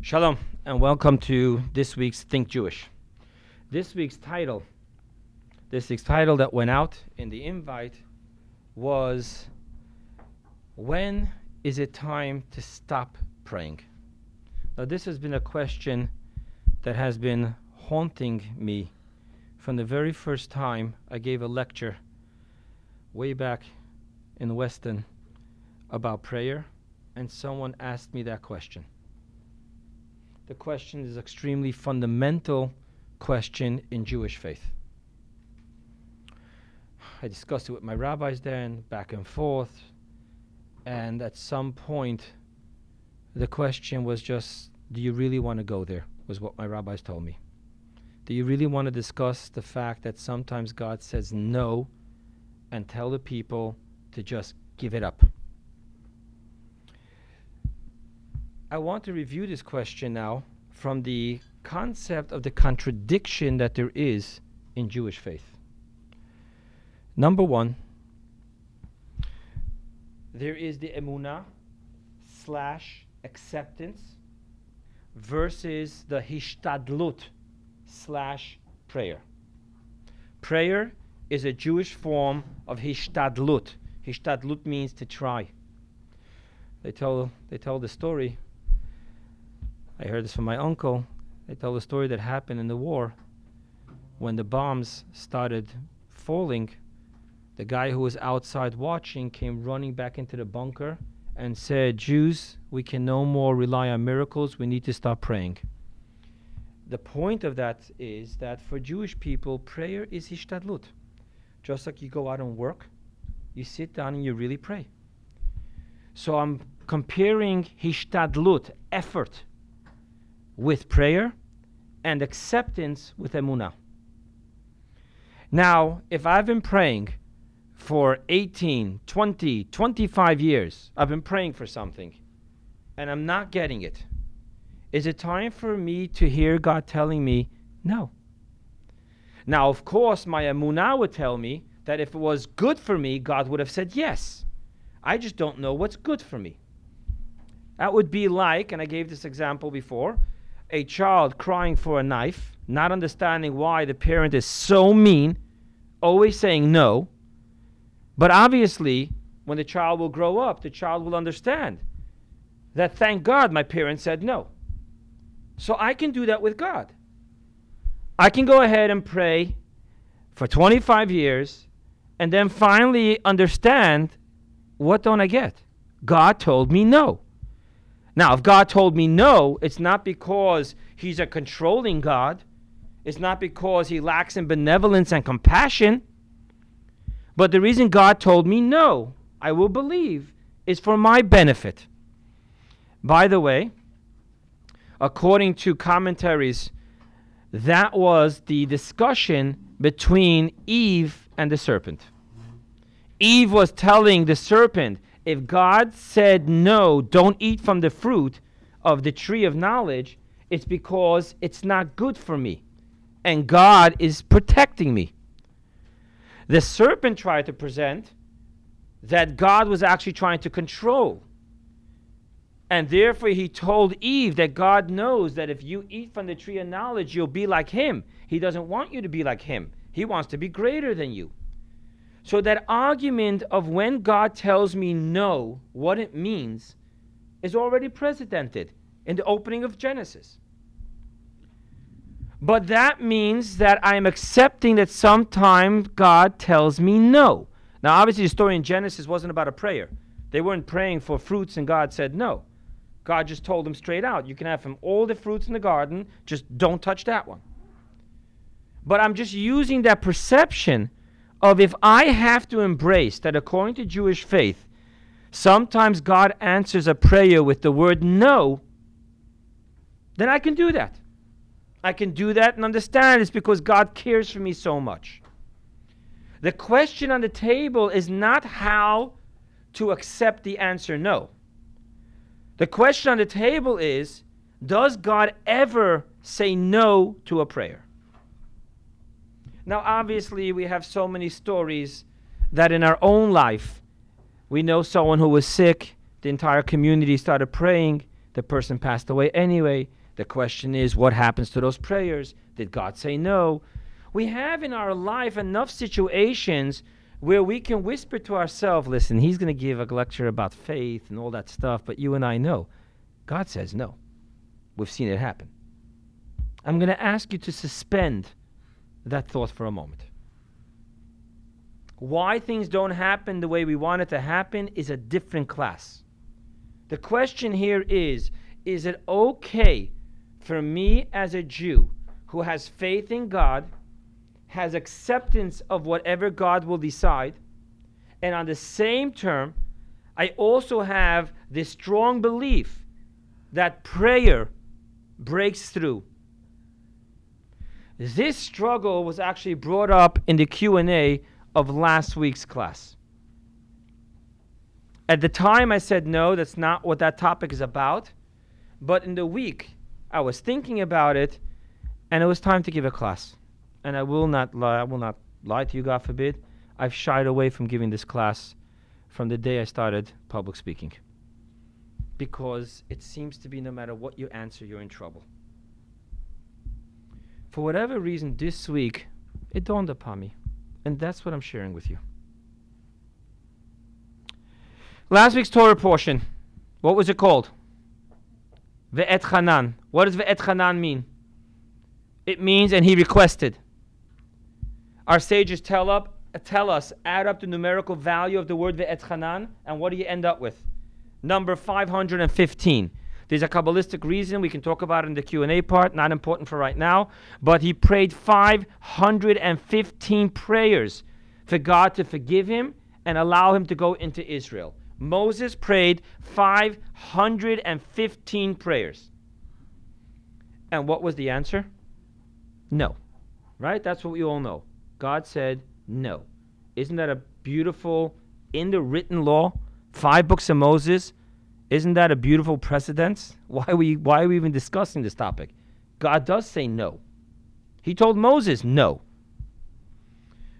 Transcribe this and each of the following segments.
Shalom, and welcome to this week's Think Jewish. This week's title, this week's title that went out in the invite was When is it time to stop praying? Now, this has been a question that has been haunting me from the very first time I gave a lecture way back in Weston about prayer, and someone asked me that question. The question is extremely fundamental question in Jewish faith. I discussed it with my rabbis then, back and forth, and at some point, the question was just, do you really want to go there? Was what my rabbis told me. Do you really want to discuss the fact that sometimes God says no and tell the people to just give it up? I want to review this question now from the concept of the contradiction that there is in Jewish faith. Number one, there is the emuna slash acceptance versus the hishtadlut slash prayer. Prayer is a Jewish form of hishtadlut. Hishtadlut means to try. They tell they tell the story. I heard this from my uncle. They tell the story that happened in the war when the bombs started falling. The guy who was outside watching came running back into the bunker and said, Jews, we can no more rely on miracles. We need to stop praying the point of that is that for Jewish people, prayer is hishtadlut. Just like you go out and work, you sit down and you really pray. So I'm comparing hishtadlut, effort, with prayer, and acceptance with emunah. Now, if I've been praying for 18, 20, 25 years, I've been praying for something, and I'm not getting it is it time for me to hear God telling me no? Now, of course, my emunah would tell me that if it was good for me, God would have said yes. I just don't know what's good for me. That would be like, and I gave this example before, a child crying for a knife, not understanding why the parent is so mean, always saying no. But obviously, when the child will grow up, the child will understand that thank God my parents said no. So I can do that with God. I can go ahead and pray for 25 years and then finally understand what don't I get? God told me no. Now, if God told me no, it's not because he's a controlling God. It's not because he lacks in benevolence and compassion. But the reason God told me no, I will believe, is for my benefit. By the way, according to commentaries, that was the discussion between Eve and the serpent. Eve was telling the serpent, if God said no, don't eat from the fruit of the tree of knowledge, it's because it's not good for me. And God is protecting me. The serpent tried to present that God was actually trying to control and therefore, he told Eve that God knows that if you eat from the tree of knowledge, you'll be like him. He doesn't want you to be like him, he wants to be greater than you. So, that argument of when God tells me no, what it means, is already precedented in the opening of Genesis. But that means that I'm accepting that sometimes God tells me no. Now, obviously, the story in Genesis wasn't about a prayer. They weren't praying for fruits, and God said no. God just told them straight out, you can have from all the fruits in the garden, just don't touch that one. But I'm just using that perception of if I have to embrace that according to Jewish faith, sometimes God answers a prayer with the word no, then I can do that. I can do that and understand it's because God cares for me so much. The question on the table is not how to accept the answer no. The question on the table is Does God ever say no to a prayer? Now, obviously, we have so many stories that in our own life, we know someone who was sick, the entire community started praying, The person passed away anyway. The question is, what happens to those prayers? Did God say no? We have in our life enough situations where we can whisper to ourselves, listen, he's going to give a lecture about faith and all that stuff, but you and I know God says no. We've seen it happen. I'm going to ask you to suspend that thought for a moment. Why things don't happen the way we want it to happen is a different class. The question here is is it okay for me as a Jew who has faith in God, has acceptance of whatever God will decide, and on the same term, I also have this strong belief that prayer breaks through. This struggle was actually brought up in the Q&A of last week's class. At the time, I said, no, that's not what that topic is about. But in the week, I was thinking about it, and it was time to give a class. And I will not lie, I will not lie to you, God forbid. I've shied away from giving this class from the day I started public speaking. Because it seems to be no matter what you answer, you're in trouble. For whatever reason, this week, it dawned upon me. And that's what I'm sharing with you. Last week's Torah portion, what was it called? Va'etchanan. What does Va'etchanan mean? It means, and he requested. Our sages tell up, tell us, add up the numerical value of the word Va'etchanan, and what do you end up with? Number 515. There's a Kabbalistic reason we can talk about in the Q&A part, not important for right now, but he prayed 515 prayers for God to forgive him and allow him to go into Israel. Moses prayed 515 prayers. And what was the answer? No. Right? That's what we all know. God said no. Isn't that a beautiful, in the written law, five books of Moses? Isn't that a beautiful precedence? Why are we, why are we even discussing this topic? God does say no. He told Moses no.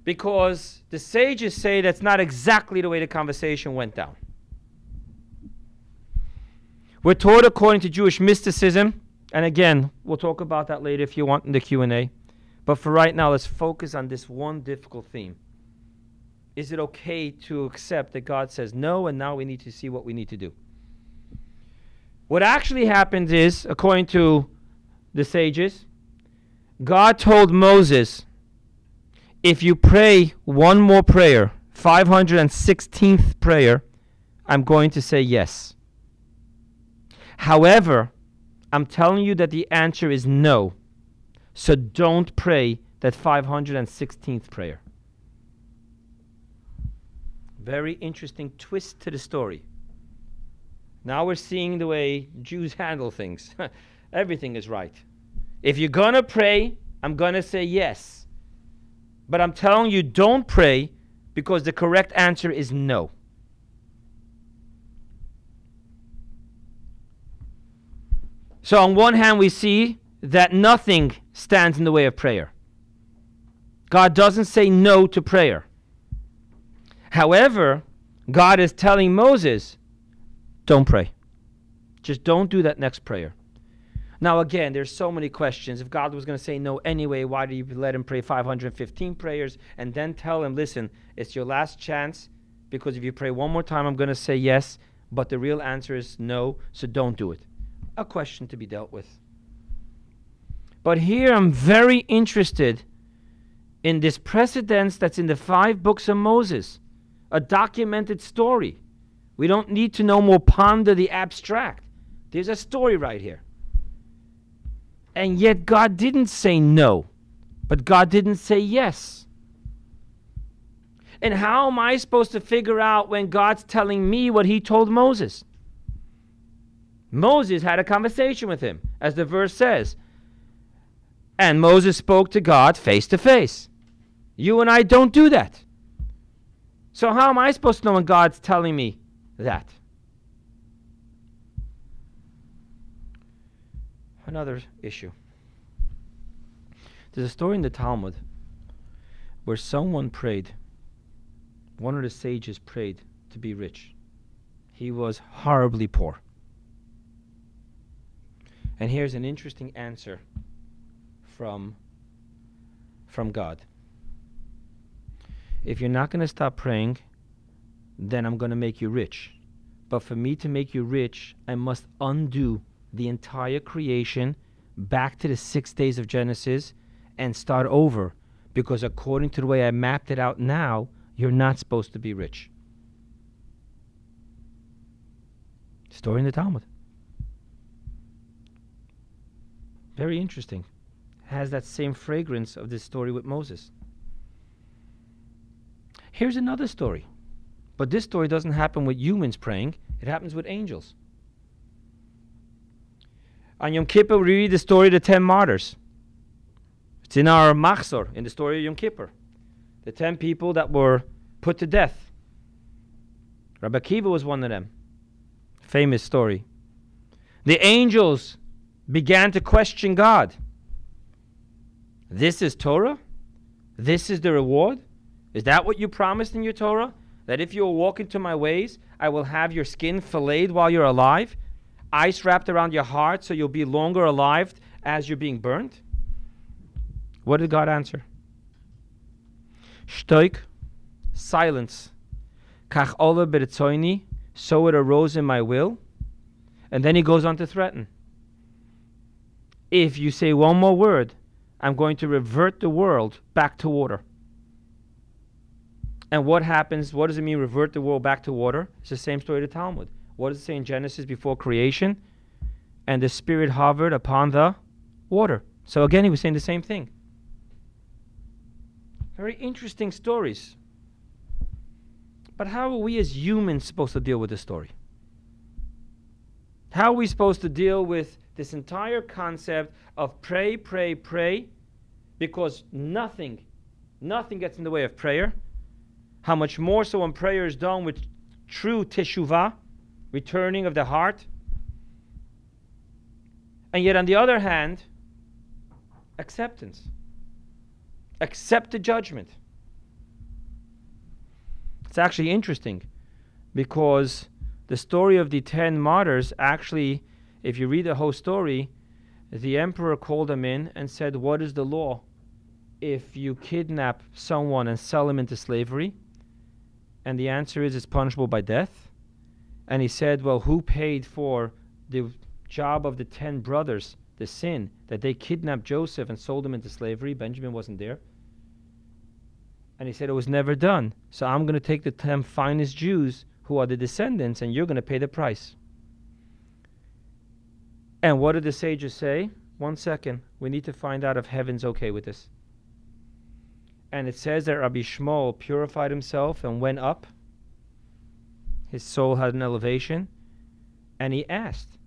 Because the sages say that's not exactly the way the conversation went down. We're taught according to Jewish mysticism, and again, we'll talk about that later if you want in the Q&A. But for right now, let's focus on this one difficult theme. Is it okay to accept that God says no, and now we need to see what we need to do? What actually happens is, according to the sages, God told Moses, if you pray one more prayer, 516th prayer, I'm going to say yes. However, I'm telling you that the answer is no. So don't pray that 516th prayer. Very interesting twist to the story. Now we're seeing the way Jews handle things. Everything is right. If you're going to pray, I'm going to say yes. But I'm telling you, don't pray because the correct answer is no. So, on one hand, we see that nothing stands in the way of prayer. God doesn't say no to prayer. However, God is telling Moses, don't pray. Just don't do that next prayer. Now, again, there's so many questions. If God was going to say no anyway, why did you let him pray 515 prayers and then tell him, listen, it's your last chance because if you pray one more time, I'm going to say yes, but the real answer is no, so don't do it a question to be dealt with. But here I'm very interested in this precedence that's in the five books of Moses, a documented story. We don't need to no more ponder the abstract. There's a story right here. And yet God didn't say no, but God didn't say yes. And how am I supposed to figure out when God's telling me what he told Moses? Moses had a conversation with him, as the verse says. And Moses spoke to God face to face. You and I don't do that. So, how am I supposed to know when God's telling me that? Another issue. There's a story in the Talmud where someone prayed, one of the sages prayed to be rich. He was horribly poor. And here's an interesting answer from, from God. If you're not going to stop praying, then I'm going to make you rich. But for me to make you rich, I must undo the entire creation back to the six days of Genesis and start over. Because according to the way I mapped it out now, you're not supposed to be rich. Story in the Talmud. Very interesting. Has that same fragrance of this story with Moses. Here's another story. But this story doesn't happen with humans praying, it happens with angels. On Yom Kippur, we read the story of the ten martyrs. It's in our Machzor, in the story of Yom Kippur. The ten people that were put to death. Rabbi Akiva was one of them. Famous story. The angels began to question God. This is Torah? This is the reward? Is that what you promised in your Torah? That if you will walk into my ways, I will have your skin filleted while you're alive, ice wrapped around your heart so you'll be longer alive as you're being burnt? What did God answer? Shtok, silence. Kach ola beretzoini, so it arose in my will. And then he goes on to threaten. If you say one more word, I'm going to revert the world back to water. And what happens? What does it mean, revert the world back to water? It's the same story the Talmud. What does it say in Genesis before creation? And the Spirit hovered upon the water. So again, he was saying the same thing. Very interesting stories. But how are we as humans supposed to deal with this story? How are we supposed to deal with this entire concept of pray, pray, pray? Because nothing, nothing gets in the way of prayer. How much more so when prayer is done with true teshuvah, returning of the heart. And yet, on the other hand, acceptance. Accept the judgment. It's actually interesting because the story of the ten martyrs actually, if you read the whole story, the emperor called them in and said, What is the law? If you kidnap someone and sell him into slavery, and the answer is it's punishable by death. And he said, Well, who paid for the job of the ten brothers, the sin, that they kidnapped Joseph and sold him into slavery? Benjamin wasn't there. And he said, It was never done. So I'm going to take the ten finest Jews who are the descendants, and you're going to pay the price. And what did the sages say? One second. We need to find out if heaven's okay with this. And it says that Rabbi Shmuel purified himself and went up. His soul had an elevation. And he asked,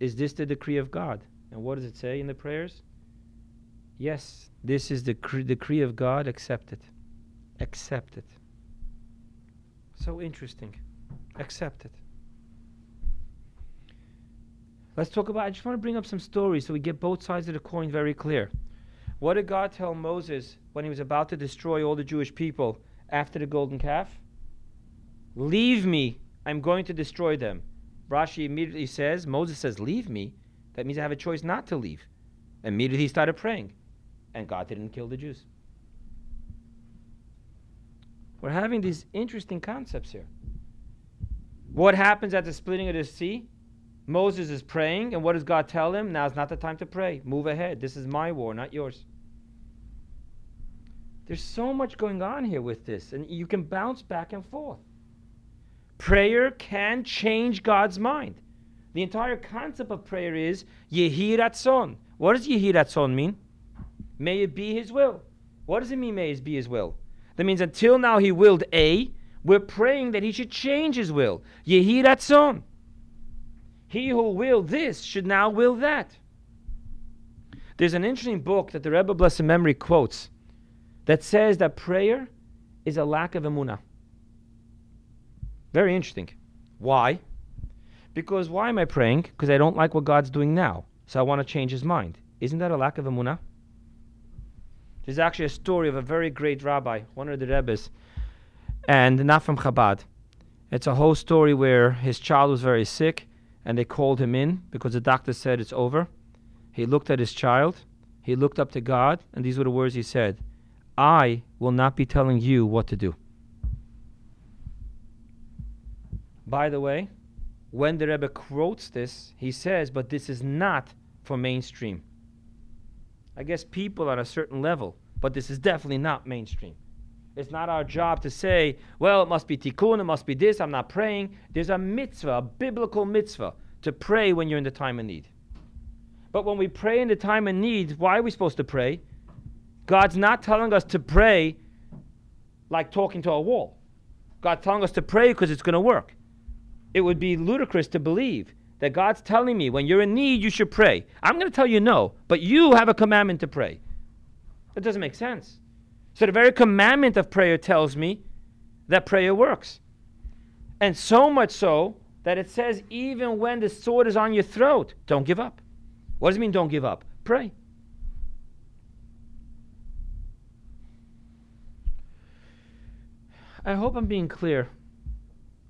Is this the decree of God? And what does it say in the prayers? Yes, this is the cre- decree of God. Accept it. Accept it. So interesting. Accept it. Let's talk about. I just want to bring up some stories so we get both sides of the coin very clear. What did God tell Moses when he was about to destroy all the Jewish people after the golden calf? Leave me, I'm going to destroy them. Rashi immediately says, Moses says, Leave me. That means I have a choice not to leave. Immediately he started praying, and God didn't kill the Jews. We're having these interesting concepts here. What happens at the splitting of the sea? Moses is praying, and what does God tell him? Now is not the time to pray. Move ahead. This is my war, not yours. There's so much going on here with this, and you can bounce back and forth. Prayer can change God's mind. The entire concept of prayer is Yehi Ratzon. What does Yehi Ratzon mean? May it be His will. What does it mean, may it be His will? That means until now He willed A, we're praying that He should change His will. Yehi Ratzon. He who willed this should now will that. There's an interesting book that the Rebbe Blessed Memory quotes that says that prayer is a lack of emunah. Very interesting. Why? Because why am I praying? Because I don't like what God's doing now. So I want to change his mind. Isn't that a lack of emunah? There's actually a story of a very great rabbi, one of the Rebbes, and not from Chabad. It's a whole story where his child was very sick and they called him in because the doctor said it's over. He looked at his child, he looked up to God, and these were the words he said I will not be telling you what to do. By the way, when the Rebbe quotes this, he says, but this is not for mainstream. I guess people on a certain level, but this is definitely not mainstream. It's not our job to say, well, it must be tikkun, it must be this, I'm not praying. There's a mitzvah, a biblical mitzvah, to pray when you're in the time of need. But when we pray in the time of need, why are we supposed to pray? God's not telling us to pray like talking to a wall. God's telling us to pray because it's going to work. It would be ludicrous to believe that God's telling me when you're in need, you should pray. I'm going to tell you no, but you have a commandment to pray. That doesn't make sense. So the very commandment of prayer tells me that prayer works. And so much so that it says, even when the sword is on your throat, don't give up. What does it mean, don't give up? Pray. I hope I'm being clear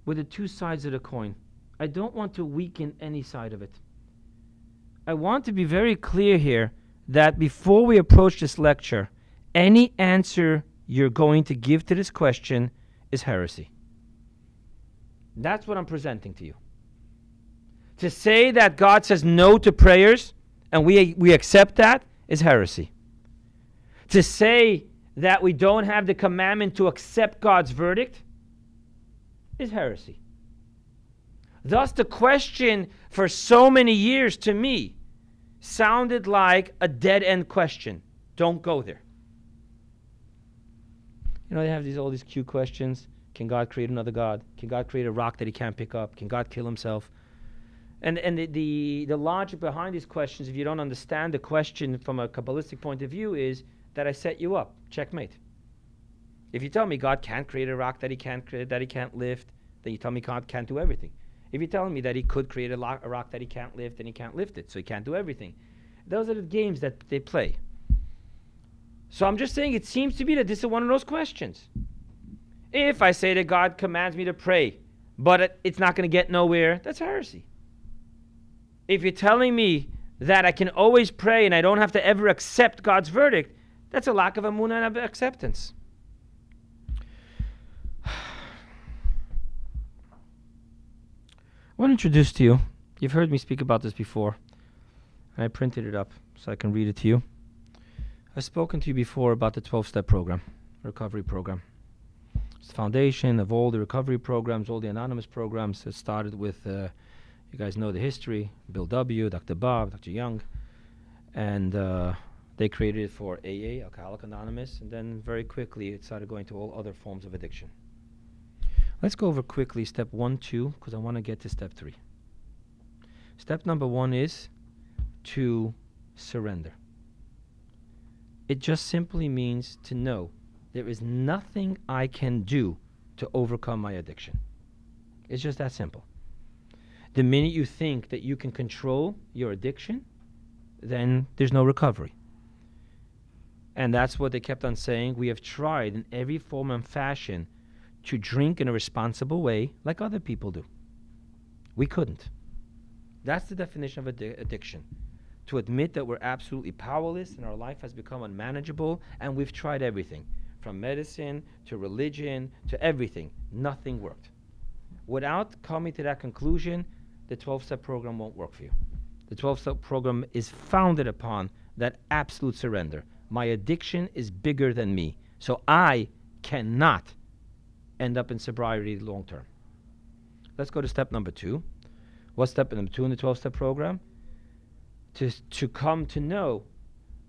with the two sides of the coin. I don't want to weaken any side of it. I want to be very clear here that before we approach this lecture, any answer you're going to give to this question is heresy. That's what I'm presenting to you. To say that God says no to prayers and we, we accept that is heresy. To say that we don't have the commandment to accept God's verdict is heresy. Thus, the question for so many years to me sounded like a dead end question. Don't go there. You know, they have these all these cute questions. Can God create another God? Can God create a rock that he can't pick up? Can God kill himself? And, and the, the, the logic behind these questions, if you don't understand the question from a Kabbalistic point of view, is that I set you up. Checkmate. If you tell me God can't create a rock that he can't create, that he can't lift, then you tell me God can't do everything. If you're telling me that he could create a, lo- a rock that he can't lift, then he can't lift it, so he can't do everything. Those are the games that they play. So I'm just saying it seems to be that this is one of those questions. If I say that God commands me to pray, but it, it's not going to get nowhere, that's heresy. If you're telling me that I can always pray and I don't have to ever accept God's verdict, that's a lack of emunah and acceptance. I want to introduce to you, you've heard me speak about this before, and I printed it up so I can read it to you. I've spoken to you before about the 12 step program, recovery program. It's the foundation of all the recovery programs, all the anonymous programs. It started with, uh, you guys know the history Bill W., Dr. Bob, Dr. Jung, and uh, they created it for AA, Alcoholic Anonymous, and then very quickly it started going to all other forms of addiction. Let's go over quickly step one, two, because I want to get to step three. Step number one is to surrender. It just simply means to know there is nothing I can do to overcome my addiction. It's just that simple. The minute you think that you can control your addiction, then there's no recovery. And that's what they kept on saying. We have tried in every form and fashion to drink in a responsible way like other people do. We couldn't. That's the definition of addi- addiction to admit that we're absolutely powerless and our life has become unmanageable and we've tried everything from medicine to religion to everything. Nothing worked. Without coming to that conclusion, the 12 step program won't work for you. The 12 step program is founded upon that absolute surrender. My addiction is bigger than me, so I cannot end up in sobriety long term. Let's go to step number two. What's step number two in the 12 step program? to, to come to know,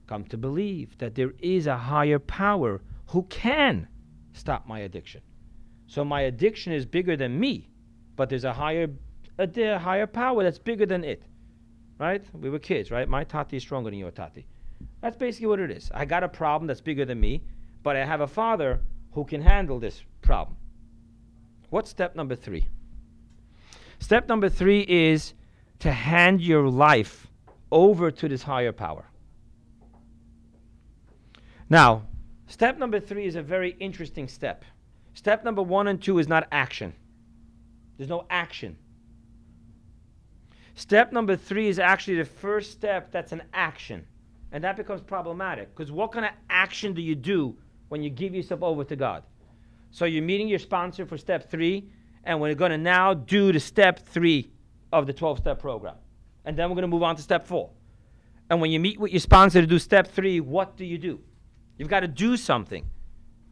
come to believe that there is a higher power who can stop my addiction. So my addiction is bigger than me, but there's a higher, a, a higher power that's bigger than it. Right? We were kids, right? My tati is stronger than your tati. That's basically what it is. I got a problem that's bigger than me, but I have a father who can handle this problem. What's step number three? Step number three is to hand your life over to this higher power. Now, step number three is a very interesting step. Step number one and two is not action, there's no action. Step number three is actually the first step that's an action. And that becomes problematic because what kind of action do you do when you give yourself over to God? So you're meeting your sponsor for step three, and we're going to now do the step three of the 12 step program. And then we're going to move on to step four. And when you meet with your sponsor to do step three, what do you do? You've got to do something.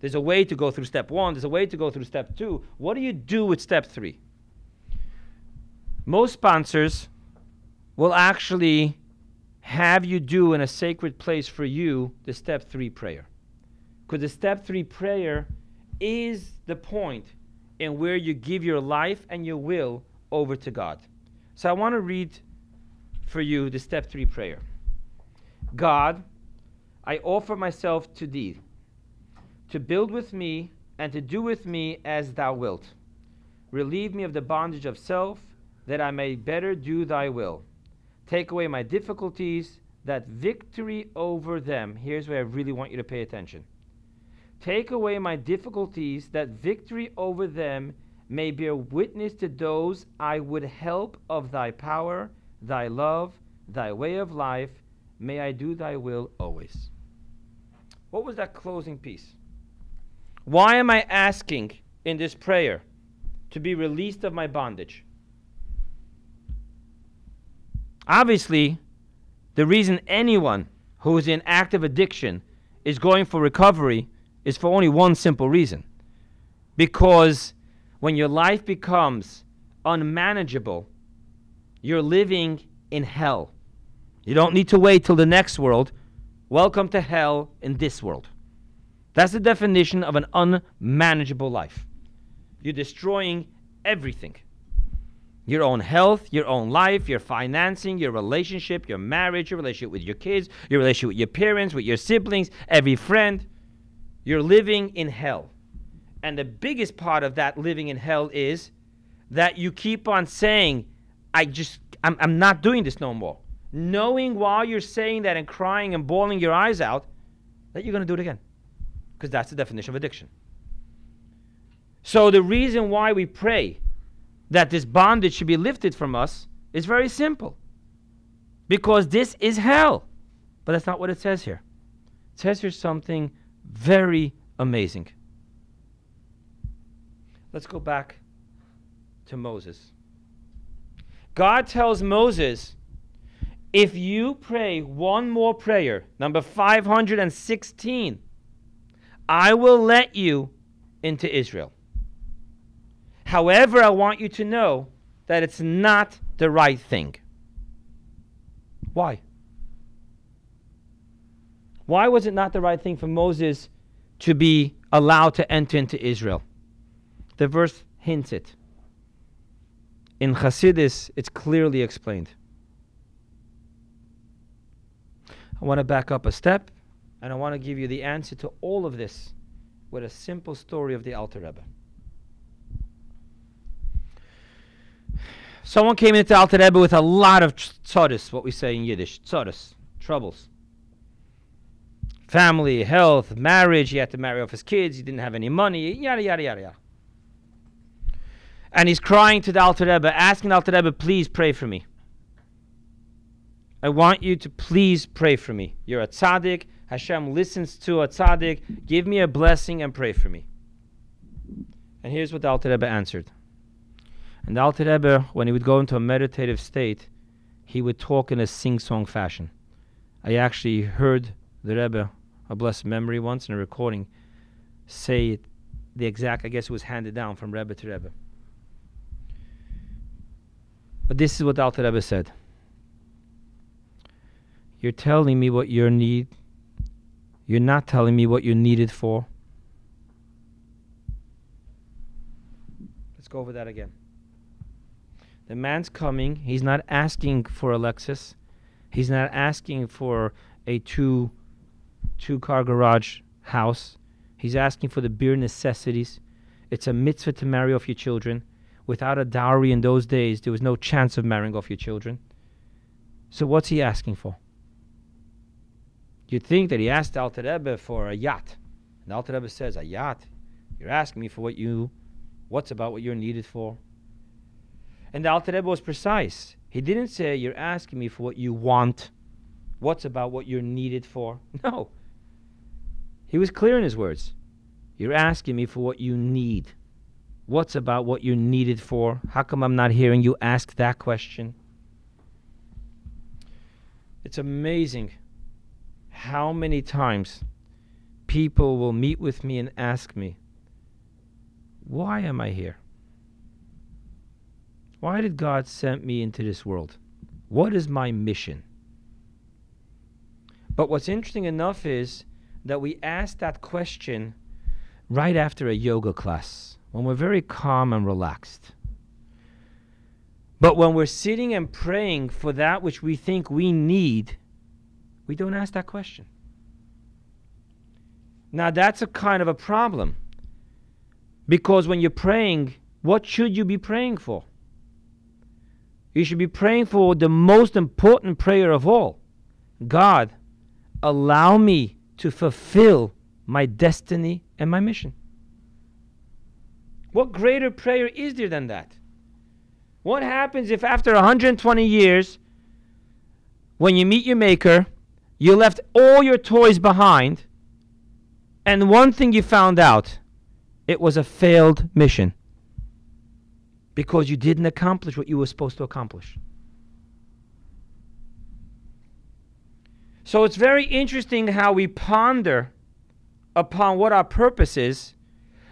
There's a way to go through step one, there's a way to go through step two. What do you do with step three? Most sponsors will actually have you do in a sacred place for you the step three prayer. Because the step three prayer is the point in where you give your life and your will over to God. So I want to read for you the step three prayer. God, I offer myself to thee to build with me and to do with me as thou wilt. Relieve me of the bondage of self, that I may better do thy will. Take away my difficulties, that victory over them. Here's where I really want you to pay attention. Take away my difficulties, that victory over them may bear witness to those I would help of thy power, thy love, thy way of life. May I do thy will always. What was that closing piece? Why am I asking in this prayer to be released of my bondage? Obviously, the reason anyone who is in active addiction is going for recovery is for only one simple reason. Because when your life becomes unmanageable, you're living in hell. You don't need to wait till the next world. Welcome to hell in this world. That's the definition of an unmanageable life. You're destroying everything your own health, your own life, your financing, your relationship, your marriage, your relationship with your kids, your relationship with your parents, with your siblings, every friend. You're living in hell. And the biggest part of that living in hell is that you keep on saying, I just, I'm, I'm not doing this no more. Knowing while you're saying that and crying and bawling your eyes out that you're going to do it again because that's the definition of addiction. So the reason why we pray that this bondage should be lifted from us is very simple. Because this is hell. But that's not what it says here. It says here something very amazing. Let's go back to Moses. God tells Moses, if you pray one more prayer, number 516, I will let you into Israel. However, I want you to know that it's not the right thing. Why? Why was it not the right thing for Moses to be allowed to enter into Israel? The verse hints it. In Hasidus, it's clearly explained. I want to back up a step and I want to give you the answer to all of this with a simple story of the Alter Rebbe. Someone came into Alter Rebbe with a lot of tzoris, what we say in Yiddish, tzoris, troubles. Family, health, marriage, he had to marry off his kids, he didn't have any money, yada, yada, yada, yada. And he's crying to the Alter Rebbe, asking the Alter Rebbe, please pray for me. I want you to please pray for me. You're a tzaddik, Hashem listens to a tzaddik, give me a blessing and pray for me. And here's what the Alter Rebbe answered. And the Alter Rebbe, when he would go into a meditative state, he would talk in a sing-song fashion. I actually heard the Rebbe, a blessed memory once in a recording, say it, the exact, I guess it was handed down from Rebbe to Rebbe. But this is what the Alter Rebbe said. You're telling me what your need you're not telling me what you need it for. Let's go over that again. The man's coming. He's not asking for a Lexus. He's not asking for a two two car garage house. He's asking for the bare necessities. It's a mitzvah to marry off your children. Without a dowry in those days, there was no chance of marrying off your children. So what's he asking for? You'd think that he asked Alter Rebbe for a yacht. And Alter Rebbe says, a yacht? You're asking me for what you, what's about what you're needed for? And the Alter Rebbe was precise. He didn't say, You're asking me for what you want. What's about what you're needed for? No. He was clear in his words. You're asking me for what you need. What's about what you're needed for? How come I'm not hearing you ask that question? It's amazing how many times people will meet with me and ask me, Why am I here? Why did God send me into this world? What is my mission? But what's interesting enough is that we ask that question right after a yoga class when we're very calm and relaxed. But when we're sitting and praying for that which we think we need, we don't ask that question. Now, that's a kind of a problem. Because when you're praying, what should you be praying for? You should be praying for the most important prayer of all God, allow me to fulfill my destiny and my mission. What greater prayer is there than that? What happens if after 120 years, when you meet your maker, you left all your toys behind, and one thing you found out it was a failed mission because you didn't accomplish what you were supposed to accomplish? So it's very interesting how we ponder upon what our purpose is,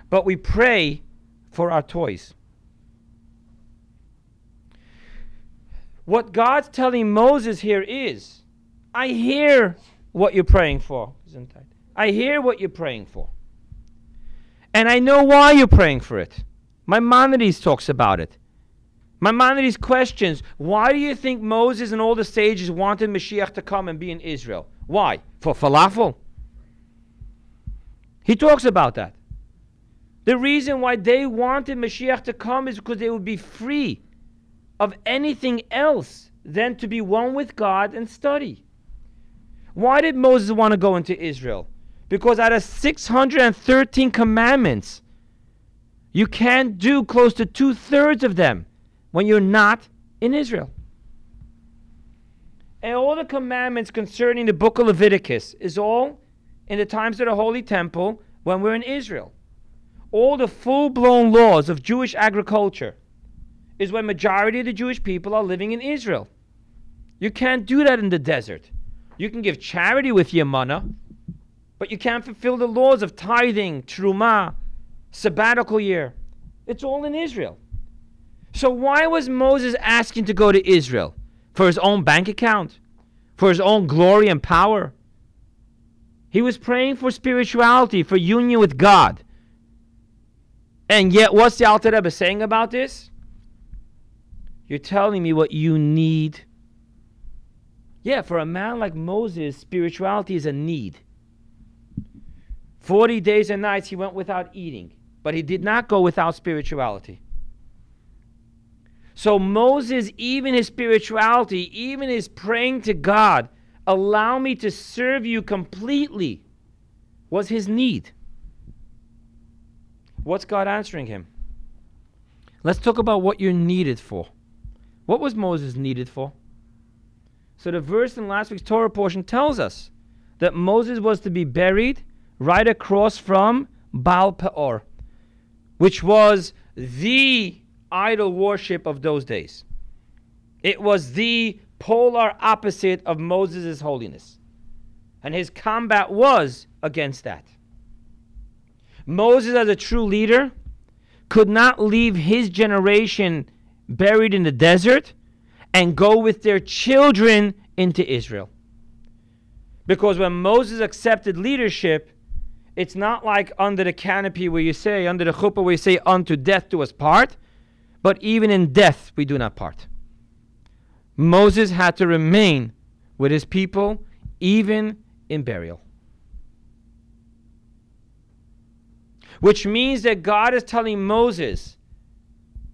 but we pray for our toys. What God's telling Moses here is I hear what you're praying for. I hear what you're praying for. And I know why you're praying for it. Maimonides talks about it. Maimonides questions why do you think Moses and all the sages wanted Mashiach to come and be in Israel? Why? For falafel? He talks about that. The reason why they wanted Mashiach to come is because they would be free of anything else than to be one with God and study. Why did Moses want to go into Israel? Because out of 613 commandments, you can't do close to two thirds of them when you're not in Israel. And all the commandments concerning the book of Leviticus is all in the times of the Holy Temple when we're in Israel all the full blown laws of Jewish agriculture is when majority of the Jewish people are living in Israel. You can't do that in the desert. You can give charity with your manna, but you can't fulfill the laws of tithing, truma, sabbatical year. It's all in Israel. So why was Moses asking to go to Israel? For his own bank account? For his own glory and power? He was praying for spirituality, for union with God. And yet, what's the Alter Rebbe saying about this? You're telling me what you need. Yeah, for a man like Moses, spirituality is a need. 40 days and nights he went without eating, but he did not go without spirituality. So, Moses, even his spirituality, even his praying to God, allow me to serve you completely, was his need. What's God answering him? Let's talk about what you're needed for. What was Moses needed for? So the verse in last week's Torah portion tells us that Moses was to be buried right across from Baal Peor, which was the idol worship of those days. It was the polar opposite of Moses' holiness. And his combat was against that. Moses, as a true leader, could not leave his generation buried in the desert and go with their children into Israel. Because when Moses accepted leadership, it's not like under the canopy where you say, under the chuppah where you say, unto death do us part, but even in death we do not part. Moses had to remain with his people even in burial. which means that God is telling Moses,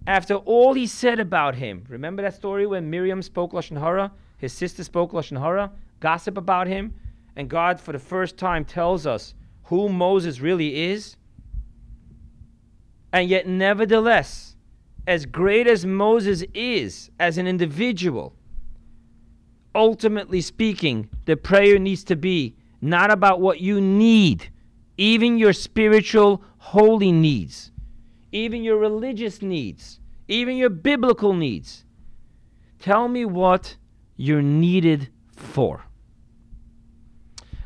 after all he said about him, remember that story when Miriam spoke Lashon Hara, his sister spoke Lashon Hara, gossip about him, and God for the first time tells us who Moses really is? And yet, nevertheless, as great as Moses is as an individual, ultimately speaking, the prayer needs to be not about what you need, even your spiritual, holy needs, even your religious needs, even your biblical needs. Tell me what you're needed for.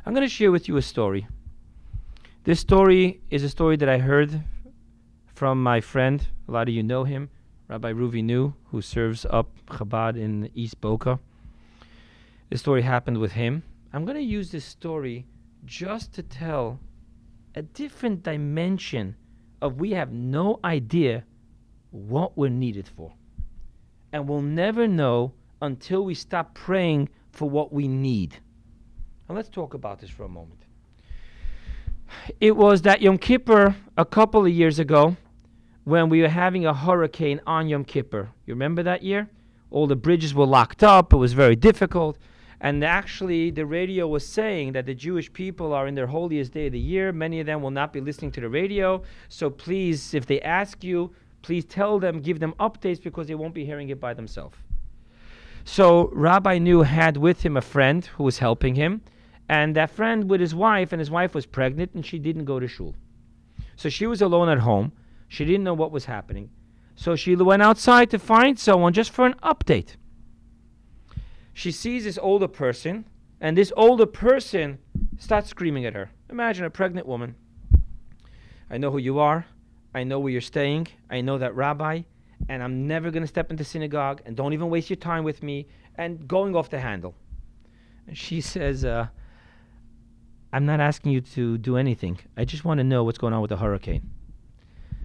I'm going to share with you a story. This story is a story that I heard from my friend. A lot of you know him, Rabbi Ruvi New, who serves up Chabad in East Boca. This story happened with him. I'm going to use this story just to tell a different dimension of we have no idea what we're needed for. And we'll never know until we stop praying for what we need. And let's talk about this for a moment. It was that Yom Kippur a couple of years ago when we were having a hurricane on Yom Kippur. You remember that year? All the bridges were locked up, it was very difficult. And actually, the radio was saying that the Jewish people are in their holiest day of the year. Many of them will not be listening to the radio. So please, if they ask you, please tell them, give them updates because they won't be hearing it by themselves. So Rabbi New had with him a friend who was helping him, and that friend with his wife, and his wife was pregnant, and she didn't go to shul. So she was alone at home. She didn't know what was happening. So she went outside to find someone just for an update she sees this older person, and this older person starts screaming at her. Imagine a pregnant woman. I know who you are. I know where you're staying. I know that rabbi, and I'm never going to step into synagogue, and don't even waste your time with me, and going off the handle. And she says, uh, I'm not asking you to do anything. I just want to know what's going on with the hurricane.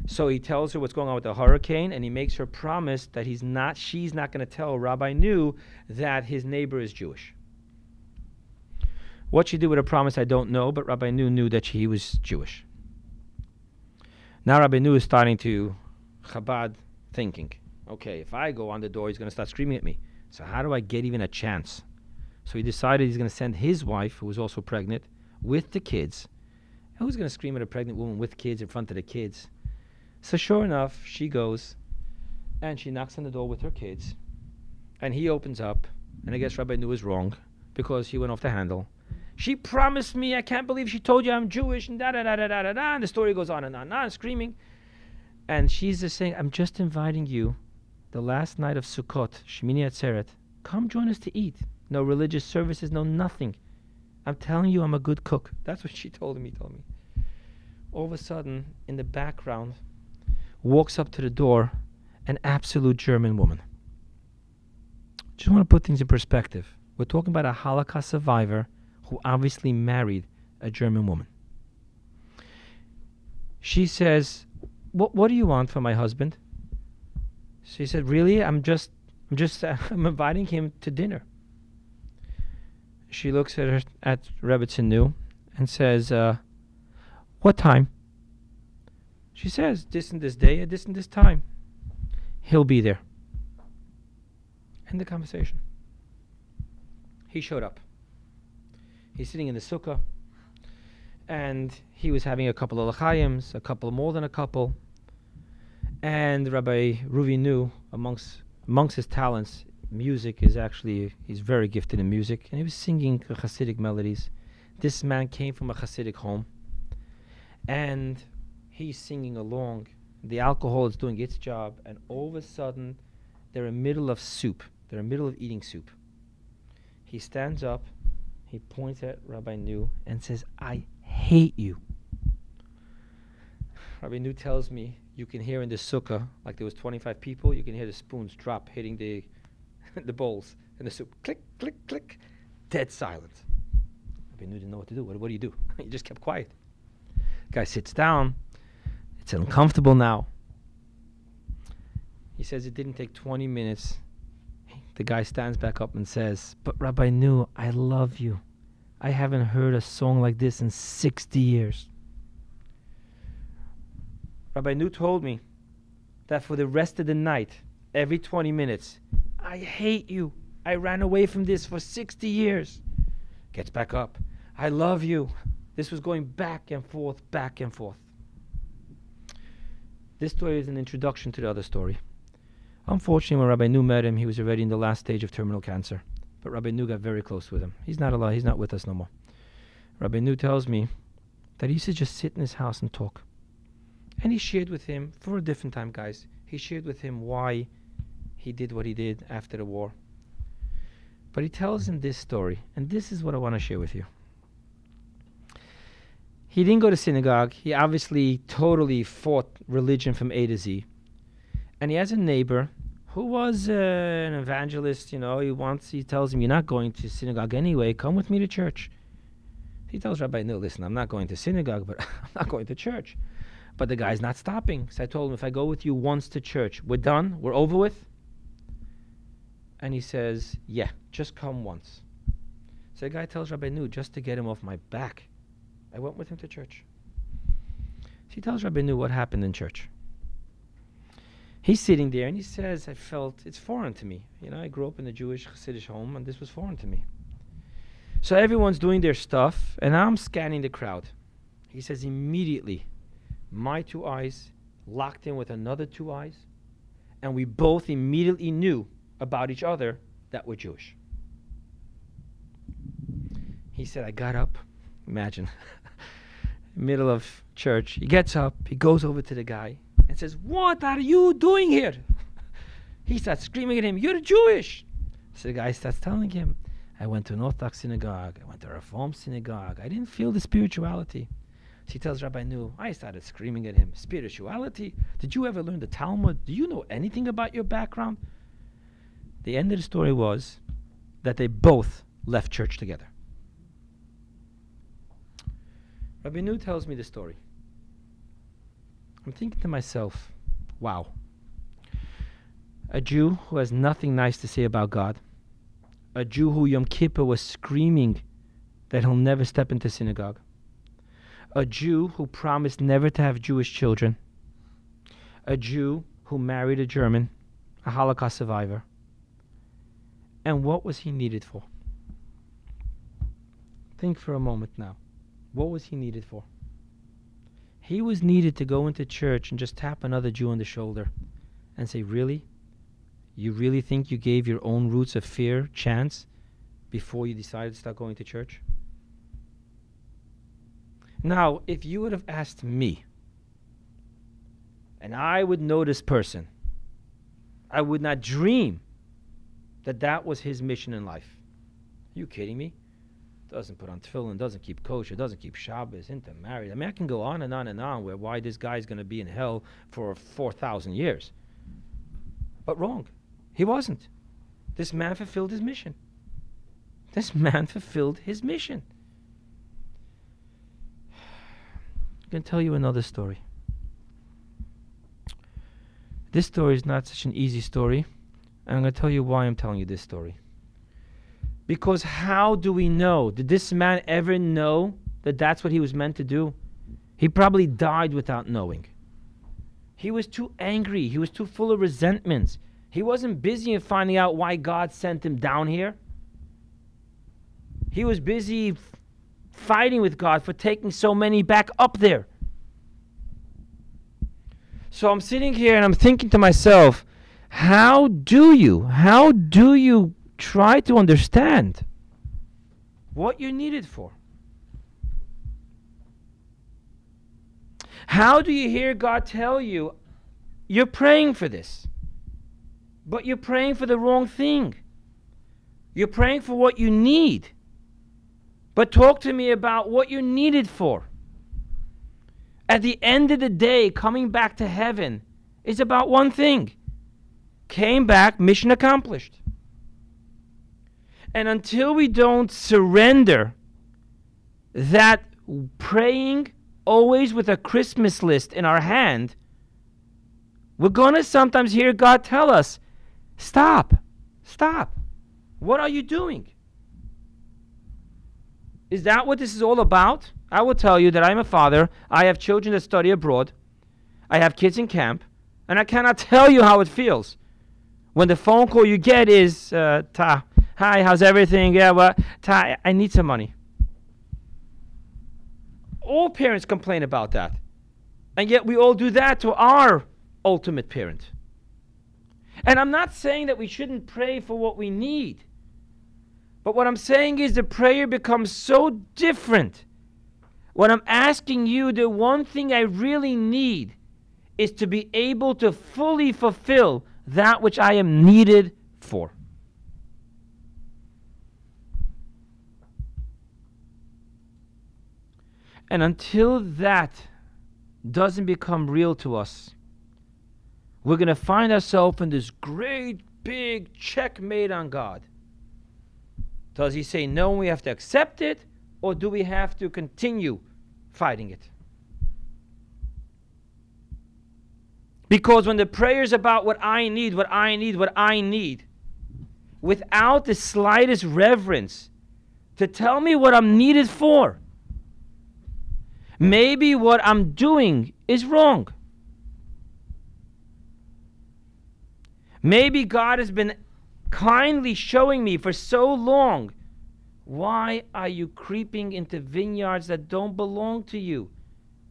So he tells her what's going on with the hurricane, and he makes her promise that he's not, she's not going to tell Rabbi New that his neighbor is Jewish. What she did with a promise, I don't know, but Rabbi New knew that he was Jewish. Now Rabbi New is starting to Chabad thinking, okay, if I go on the door, he's going to start screaming at me. So how do I get even a chance? So he decided he's going to send his wife, who was also pregnant, with the kids. Who's going to scream at a pregnant woman with kids in front of the kids? So sure enough, she goes and she knocks on the door with her kids. And he opens up. And I guess Rabbi New was wrong because he went off the handle. She promised me, I can't believe she told you I'm Jewish, and da da da da da da da. And the story goes on and on and on, screaming. And she's just saying, I'm just inviting you the last night of Sukkot, Shemini Atzeret. Come join us to eat. No religious services, no nothing. I'm telling you, I'm a good cook. That's what she told him. He told me. All of a sudden, in the background, walks up to the door an absolute German woman. Just want to put things in perspective. We're talking about a Holocaust survivor who obviously married a German woman. She says, "What what do you want from my husband?" She said, "Really? I'm just I'm just uh, I'm inviting him to dinner." She looks at her at Rebbitzin New and says, uh, "What time?" She says, this and this day this and this time. He'll be there. End the conversation. He showed up. He's sitting in the sukkah, and he was having a couple of lachayims, a couple more than a couple. And Rabbi Ruvi New, amongst amongst his talents, music is actually he's very gifted in music, and he was singing Hasidic melodies. This man came from a Hasidic home, and he's singing along, the alcohol is doing its job, and all of a sudden, they're in the middle of soup. They're in the middle of eating soup. He stands up, he points at Rabbi New and says, I hate you. Rabbi New tells me you can hear in the sukkah, like there was 25 people, you can hear the spoons drop hitting the, the bowls and the soup. Click, click, click. Dead silence. Rabbi New didn't know what to do. What, what do you do? you just kept quiet. Guy sits down, it's uncomfortable now. He says it didn't take 20 minutes. The guy stands back up and says, But Rabbi New, I love you. I haven't heard a song like this in 60 years. Rabbi New told me that for the rest of the night, every 20 minutes, I hate you. I ran away from this for 60 years. Gets back up. I love you. This was going back and forth, back and forth. This story is an introduction to the other story. Unfortunately, when Rabbi New met him, he was already in the last stage of terminal cancer. But Rabbi New got very close with him. He's not alive. He's not with us no more. Rabbi New tells me that he used to just sit in his house and talk. And he shared with him, for a different time, guys, he shared with him why he did what he did after the war. But he tells him this story, and this is what I want to share with you. He didn't go to synagogue. He obviously totally fought religion from A to Z. And he has a neighbor who was uh, an evangelist, you know, he wants, he tells him, You're not going to synagogue anyway, come with me to church. He tells Rabbi New, listen, I'm not going to synagogue, but I'm not going to church. But the guy's not stopping. So I told him, If I go with you once to church, we're done, we're over with. And he says, Yeah, just come once. So the guy tells Rabbi New, just to get him off my back, I went with him to church. She tells Rabbi New what happened in church. He's sitting there and he says, I felt it's foreign to me. You know, I grew up in a Jewish Hasidic home and this was foreign to me. So everyone's doing their stuff and I'm scanning the crowd. He says, immediately, my two eyes locked in with another two eyes, and we both immediately knew about each other that we're Jewish. He said, I got up. Imagine. Middle of church. He gets up, he goes over to the guy and says, What are you doing here? He starts screaming at him, You're Jewish. So the guy starts telling him, I went to an Orthodox synagogue, I went to a Reform synagogue, I didn't feel the spirituality. So he tells Rabbi New, I started screaming at him, Spirituality? Did you ever learn the Talmud? Do you know anything about your background? The end of the story was that they both left church together. Rabbi New tells me the story. I'm thinking to myself, wow. A Jew who has nothing nice to say about God, a Jew who Yom Kippur was screaming that he'll never step into synagogue, a Jew who promised never to have Jewish children, a Jew who married a German, a Holocaust survivor. And what was he needed for? Think for a moment now. What was he needed for? He was needed to go into church and just tap another Jew on the shoulder and say, Really? You really think you gave your own roots of fear chance before you decided to start going to church? Now, if you would have asked me, and I would know this person, I would not dream that that was his mission in life. Are you kidding me? doesn't put on tefillin, doesn't keep kosher, doesn't keep Shabbos, into married. I mean, I can go on and on and on where why this guy's going to be in hell for 4,000 years. But wrong. He wasn't. This man fulfilled his mission. This man fulfilled his mission. I'm going to tell you another story. This story is not such an easy story, I'm going to tell you why I'm telling you this story. Because how do we know? Did this man ever know that that's what he was meant to do? He probably died without knowing. He was too angry. He was too full of resentments. He wasn't busy in finding out why God sent him down here. He was busy fighting with God for taking so many back up there. So I'm sitting here and I'm thinking to myself, how do you, how do you try to understand what you're needed for. How do you hear God tell you you're praying for this, but you're praying for the wrong thing? You're praying for what you need, but talk to me about what you're needed for. At the end of the day, coming back to heaven is about one thing came back, mission accomplished. And until we don't surrender that praying always with a Christmas list in our hand, we're going to sometimes hear God tell us, Stop, stop. What are you doing? Is that what this is all about? I will tell you that I'm a father. I have children that study abroad. I have kids in camp. And I cannot tell you how it feels when the phone call you get is, uh, Ta, Hi, how's everything? Yeah, well, Ty, I need some money. All parents complain about that. And yet we all do that to our ultimate parent. And I'm not saying that we shouldn't pray for what we need. But what I'm saying is the prayer becomes so different. What I'm asking you, the one thing I really need is to be able to fully fulfill that which I am needed for. And until that doesn't become real to us, we're going to find ourselves in this great big checkmate on God. Does he say no and we have to accept it, or do we have to continue fighting it? Because when the prayer is about what I need, what I need, what I need, without the slightest reverence to tell me what I'm needed for, maybe what I'm doing is wrong. Maybe God has been kindly showing me for so long why are you creeping into vineyards that don't belong to you?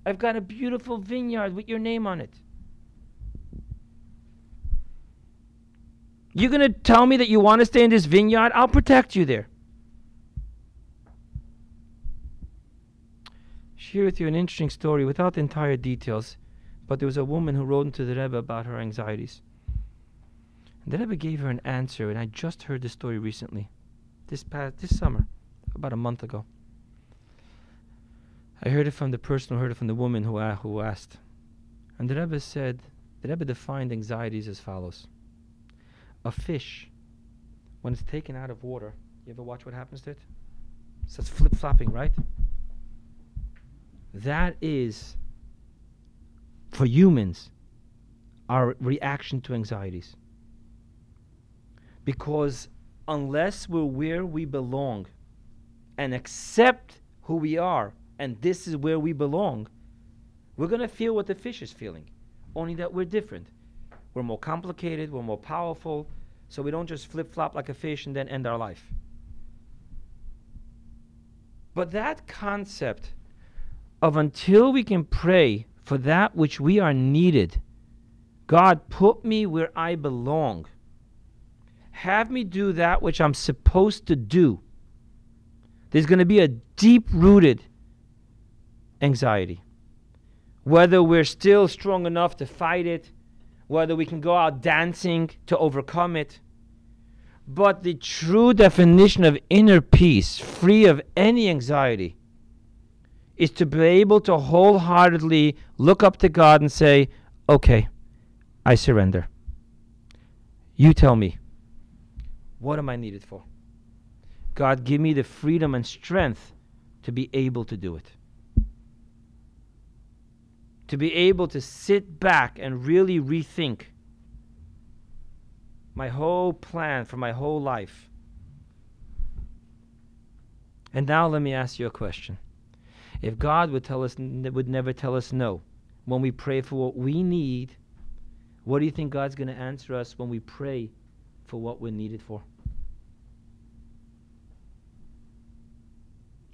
I've got a beautiful vineyard with your name on it. You're going to tell me that you want to stay in this vineyard? I'll protect you there. Share with you an interesting story without entire details, but there was a woman who wrote into the Rebbe about her anxieties. And the Rebbe gave her an answer, and I just heard the story recently, this past this summer, about a month ago. I heard it from the person who heard it from the woman who, uh, who asked. And the Rebbe said, the Rebbe defined anxieties as follows. A fish, when it's taken out of water, you ever watch what happens to it? It starts flip flopping, right? That is, for humans, our reaction to anxieties. Because unless we're where we belong and accept who we are, and this is where we belong, we're going to feel what the fish is feeling, only that we're different. We're more complicated, we're more powerful, so we don't just flip flop like a fish and then end our life. But that concept of until we can pray for that which we are needed, God, put me where I belong have me do that which I'm supposed to do, there's going to be a deep rooted anxiety. Whether we're still strong enough to fight it, whether we can go out dancing to overcome it. But the true definition of inner peace, free of any anxiety, is to be able to wholeheartedly look up to God and say, Okay, I surrender. You tell me. What am I needed for? God, give me the freedom and strength to be able to do it. To be able to sit back and really rethink my whole plan for my whole life. And now let me ask you a question. If God would tell us would never tell us no when we pray for what we need, what do you think God's going to answer us when we pray for what we're needed for?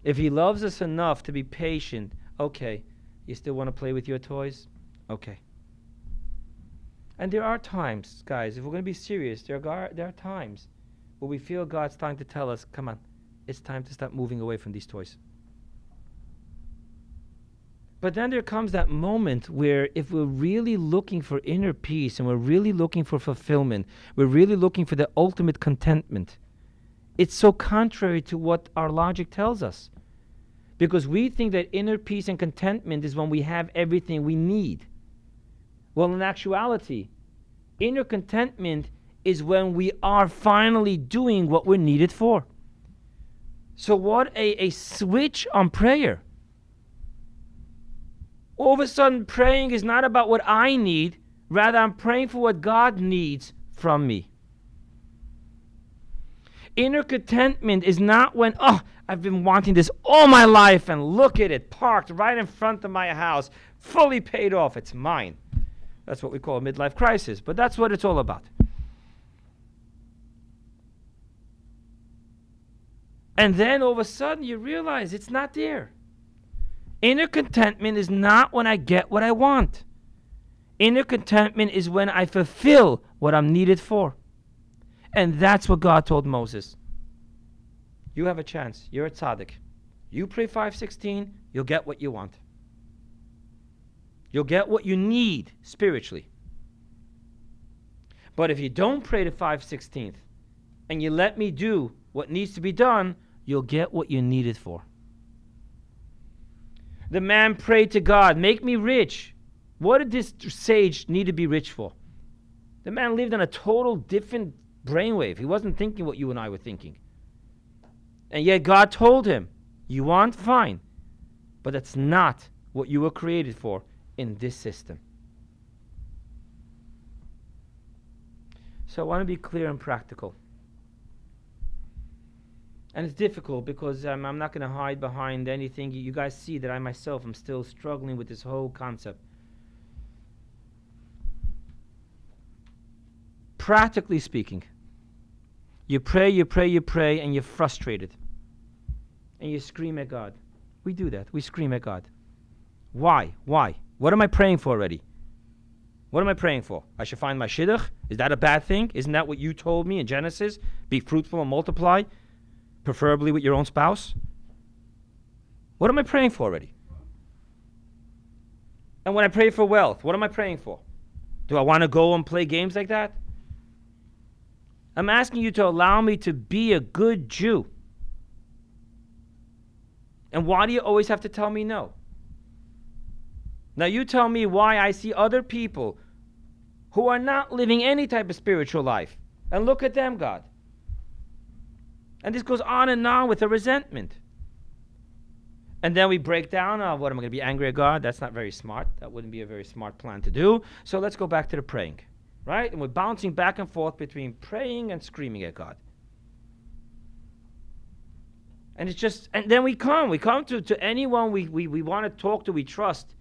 If he loves us enough to be patient, okay, you still want to play with your toys? Okay. And there are times, guys, if we're going to be serious, there are, there are times where we feel God's trying to tell us, come on, it's time to stop moving away from these toys. But then there comes that moment where if we're really looking for inner peace and we're really looking for fulfillment, we're really looking for the ultimate contentment, it's so contrary to what our logic tells us because we think that inner peace and contentment is when we have everything we need. Well, in actuality, inner contentment is when we are finally doing what we're needed for. So, what a, a switch on prayer. All of a sudden, praying is not about what I need, rather, I'm praying for what God needs from me. Inner contentment is not when, oh, I've been wanting this all my life and look at it, parked right in front of my house, fully paid off. It's mine. That's what we call a midlife crisis, but that's what it's all about. And then all of a sudden you realize it's not there. Inner contentment is not when I get what I want. Inner contentment is when I fulfill what I'm needed for. And that's what God told Moses. You have a chance. You're a tzaddik. You pray 516, you'll get what you want. You'll get what you need spiritually. But if you don't pray to 516th and you let me do what needs to be done, you'll get what you need it for. The man prayed to God, Make me rich. What did this sage need to be rich for? The man lived on a total different brainwave. He wasn't thinking what you and I were thinking. And yet God told him, You want? Fine. But that's not what you were created for in this system. So I want to be clear and practical. And it's difficult because um, I'm not going to hide behind anything. You guys see that I myself am still struggling with this whole concept. Practically speaking, you pray, you pray, you pray, and you're frustrated. And you scream at God. We do that. We scream at God. Why? Why? What am I praying for already? What am I praying for? I should find my shidduch? Is that a bad thing? Isn't that what you told me in Genesis? Be fruitful and multiply, preferably with your own spouse? What am I praying for already? And when I pray for wealth, what am I praying for? Do I want to go and play games like that? I'm asking you to allow me to be a good Jew. And why do you always have to tell me no? Now, you tell me why I see other people who are not living any type of spiritual life. And look at them, God. And this goes on and on with the resentment. And then we break down, oh, what am I going to be angry at God? That's not very smart. That wouldn't be a very smart plan to do. So let's go back to the praying, right? And we're bouncing back and forth between praying and screaming at God. And it's just, and then we come, we come to, to anyone we, we, we want to talk to, we trust.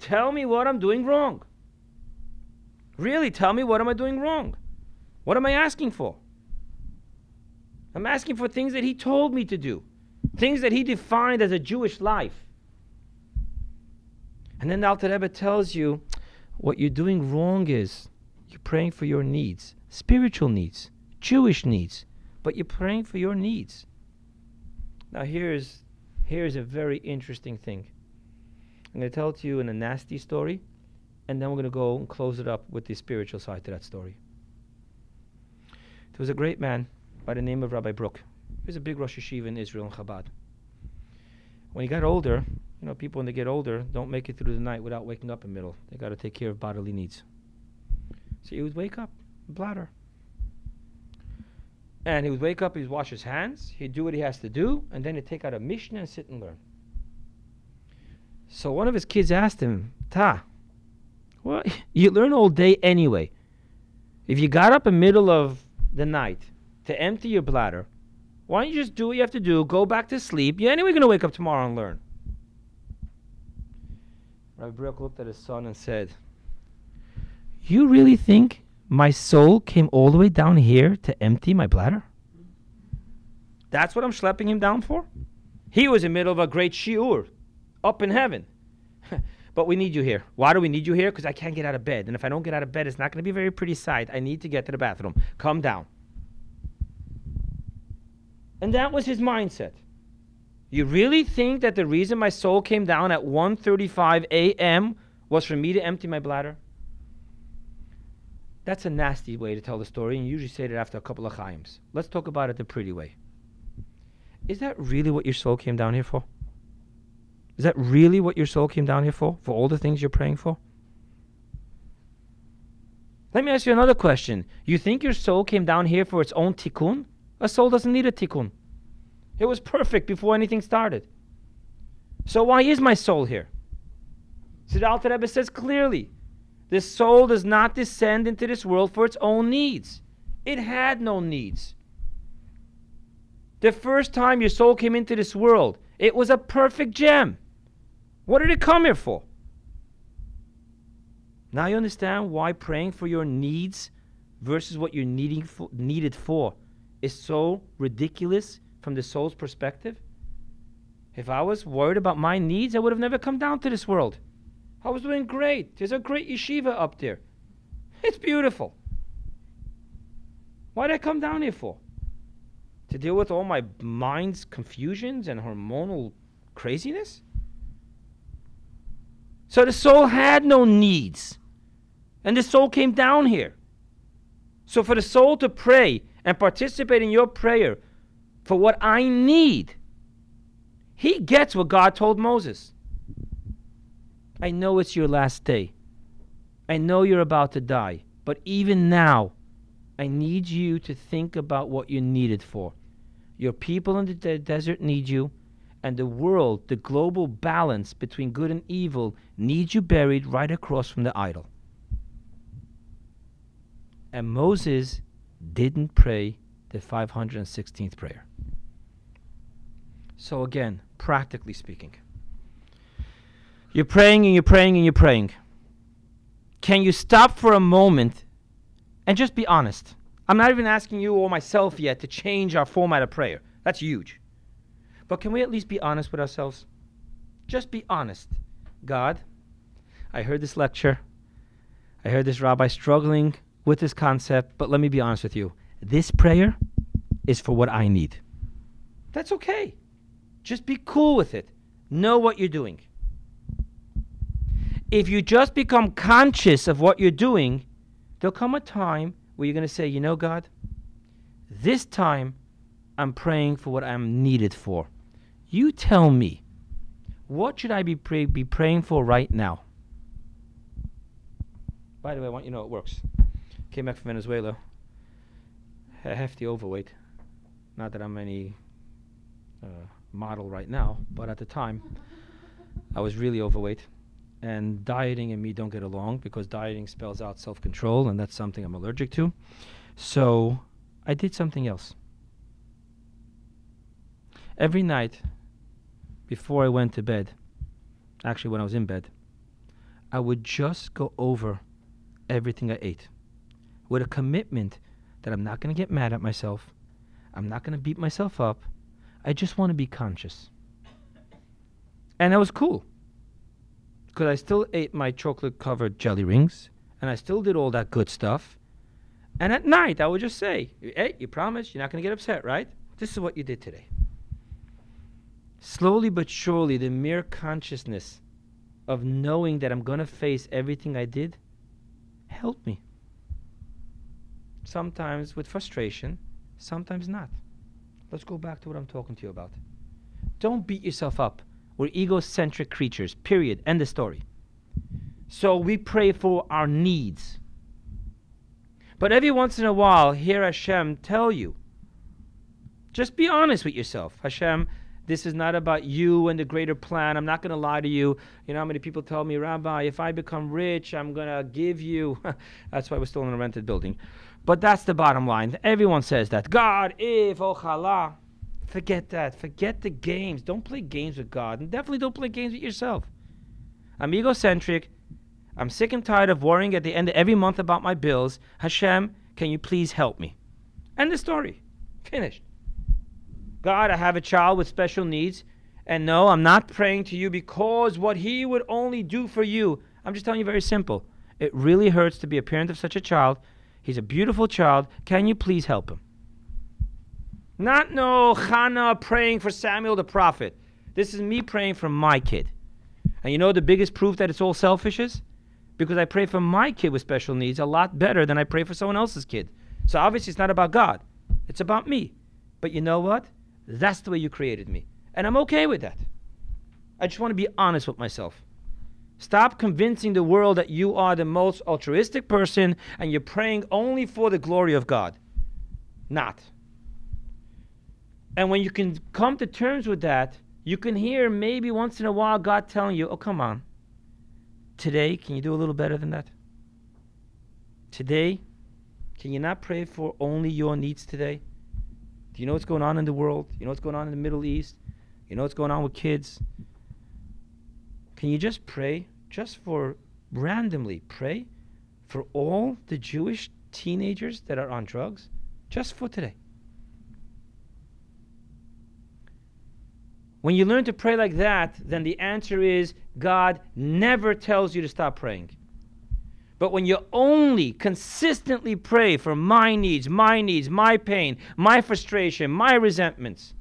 Tell me what I'm doing wrong. Really, tell me what am I doing wrong? What am I asking for? I'm asking for things that he told me to do, things that he defined as a Jewish life. And then the Alter Rebbe tells you what you're doing wrong is you're praying for your needs, spiritual needs, Jewish needs, but you're praying for your needs. Now here's here's a very interesting thing. I'm going to tell it to you in a nasty story, and then we're going to go and close it up with the spiritual side to that story. There was a great man by the name of Rabbi Brook. He was a big Rosh Yeshiva in Israel and Chabad. When he got older, you know, people when they get older don't make it through the night without waking up in the middle. They got to take care of bodily needs. So he would wake up, bladder. And he would wake up, he'd wash his hands, he'd do what he has to do, and then he'd take out a Mishnah and sit and learn. So one of his kids asked him, Ta, well, you learn all day anyway. If you got up in the middle of the night to empty your bladder, why don't you just do what you have to do, go back to sleep? You're anyway going to wake up tomorrow and learn. Rabbi Brook looked at his son and said, You really think my soul came all the way down here to empty my bladder? That's what I'm schlepping him down for? He was in the middle of a great shiur up in heaven. but we need you here. Why do we need you here? Because I can't get out of bed. And if I don't get out of bed, it's not going to be a very pretty sight. I need to get to the bathroom. Come down. And that was his mindset. You really think that the reason my soul came down at 1:35 a.m. was for me to empty my bladder? That's a nasty way to tell the story, and you usually say it after a couple of chaims. Let's talk about it the pretty way. Is that really what your soul came down here for? Is that really what your soul came down here for? For all the things you're praying for? Let me ask you another question. You think your soul came down here for its own tikkun? A soul doesn't need a tikkun. It was perfect before anything started. So why is my soul here? So the Alter Rebbe says clearly, the soul does not descend into this world for its own needs. It had no needs. The first time your soul came into this world, it was a perfect gem. What did it come here for? Now you understand why praying for your needs versus what you're needing for, needed for is so ridiculous from the soul's perspective? If I was worried about my needs, I would have never come down to this world. I was doing great. There's a great yeshiva up there. It's beautiful. Why did I come down here for? To deal with all my mind's confusions and hormonal craziness? So the soul had no needs. And the soul came down here. So for the soul to pray and participate in your prayer for what I need, he gets what God told Moses. I know it's your last day. I know you're about to die. But even now, I need you to think about what you're needed for. Your people in the de- desert need you, and the world, the global balance between good and evil, needs you buried right across from the idol. And Moses didn't pray the 516th prayer. So, again, practically speaking, you're praying and you're praying and you're praying. Can you stop for a moment and just be honest? I'm not even asking you or myself yet to change our format of prayer. That's huge. But can we at least be honest with ourselves? Just be honest. God, I heard this lecture. I heard this rabbi struggling with this concept, but let me be honest with you. This prayer is for what I need. That's okay. Just be cool with it. Know what you're doing. If you just become conscious of what you're doing, there'll come a time where you're going to say, you know, God, this time I'm praying for what I'm needed for. You tell me, what should I be, pray- be praying for right now? By the way, I want you to know it works. Came back from Venezuela, a hefty overweight. Not that I'm any uh, model right now, but at the time, I was really overweight and dieting and me don't get along because dieting spells out self control, and that's something I'm allergic to. So I did something else. Every night before I went to bed, actually, when I was in bed, I would just go over everything I ate with a commitment that I'm not going to get mad at myself. I'm not going to beat myself up. I just want to be conscious. And that was cool because I still ate my chocolate covered jelly rings and I still did all that good stuff. And at night, I would just say, Hey, you promise you're not going to get upset, right? This is what you did today. Slowly but surely, the mere consciousness of knowing that I'm going to face everything I did helped me. Sometimes with frustration, sometimes not. Let's go back to what I'm talking to you about. Don't beat yourself up we're egocentric creatures, period. End of story. So we pray for our needs. But every once in a while, hear Hashem tell you. Just be honest with yourself. Hashem, this is not about you and the greater plan. I'm not going to lie to you. You know how many people tell me, Rabbi, if I become rich, I'm going to give you. that's why we're still in a rented building. But that's the bottom line. Everyone says that. God, if, oh, ochala. Forget that. Forget the games. Don't play games with God. And definitely don't play games with yourself. I'm egocentric. I'm sick and tired of worrying at the end of every month about my bills. Hashem, can you please help me? End the story. Finished. God, I have a child with special needs. And no, I'm not praying to you because what he would only do for you. I'm just telling you very simple. It really hurts to be a parent of such a child. He's a beautiful child. Can you please help him? Not no Hannah praying for Samuel the prophet. This is me praying for my kid. And you know the biggest proof that it's all selfish is? Because I pray for my kid with special needs a lot better than I pray for someone else's kid. So obviously it's not about God. It's about me. But you know what? That's the way you created me. And I'm okay with that. I just want to be honest with myself. Stop convincing the world that you are the most altruistic person and you're praying only for the glory of God. Not. And when you can come to terms with that, you can hear maybe once in a while God telling you, oh, come on. Today, can you do a little better than that? Today, can you not pray for only your needs today? Do you know what's going on in the world? You know what's going on in the Middle East? You know what's going on with kids? Can you just pray, just for randomly pray for all the Jewish teenagers that are on drugs? Just for today. When you learn to pray like that, then the answer is God never tells you to stop praying. But when you only consistently pray for my needs, my needs, my pain, my frustration, my resentments,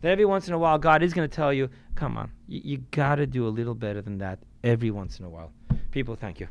then every once in a while God is going to tell you, come on, you, you got to do a little better than that every once in a while. People, thank you.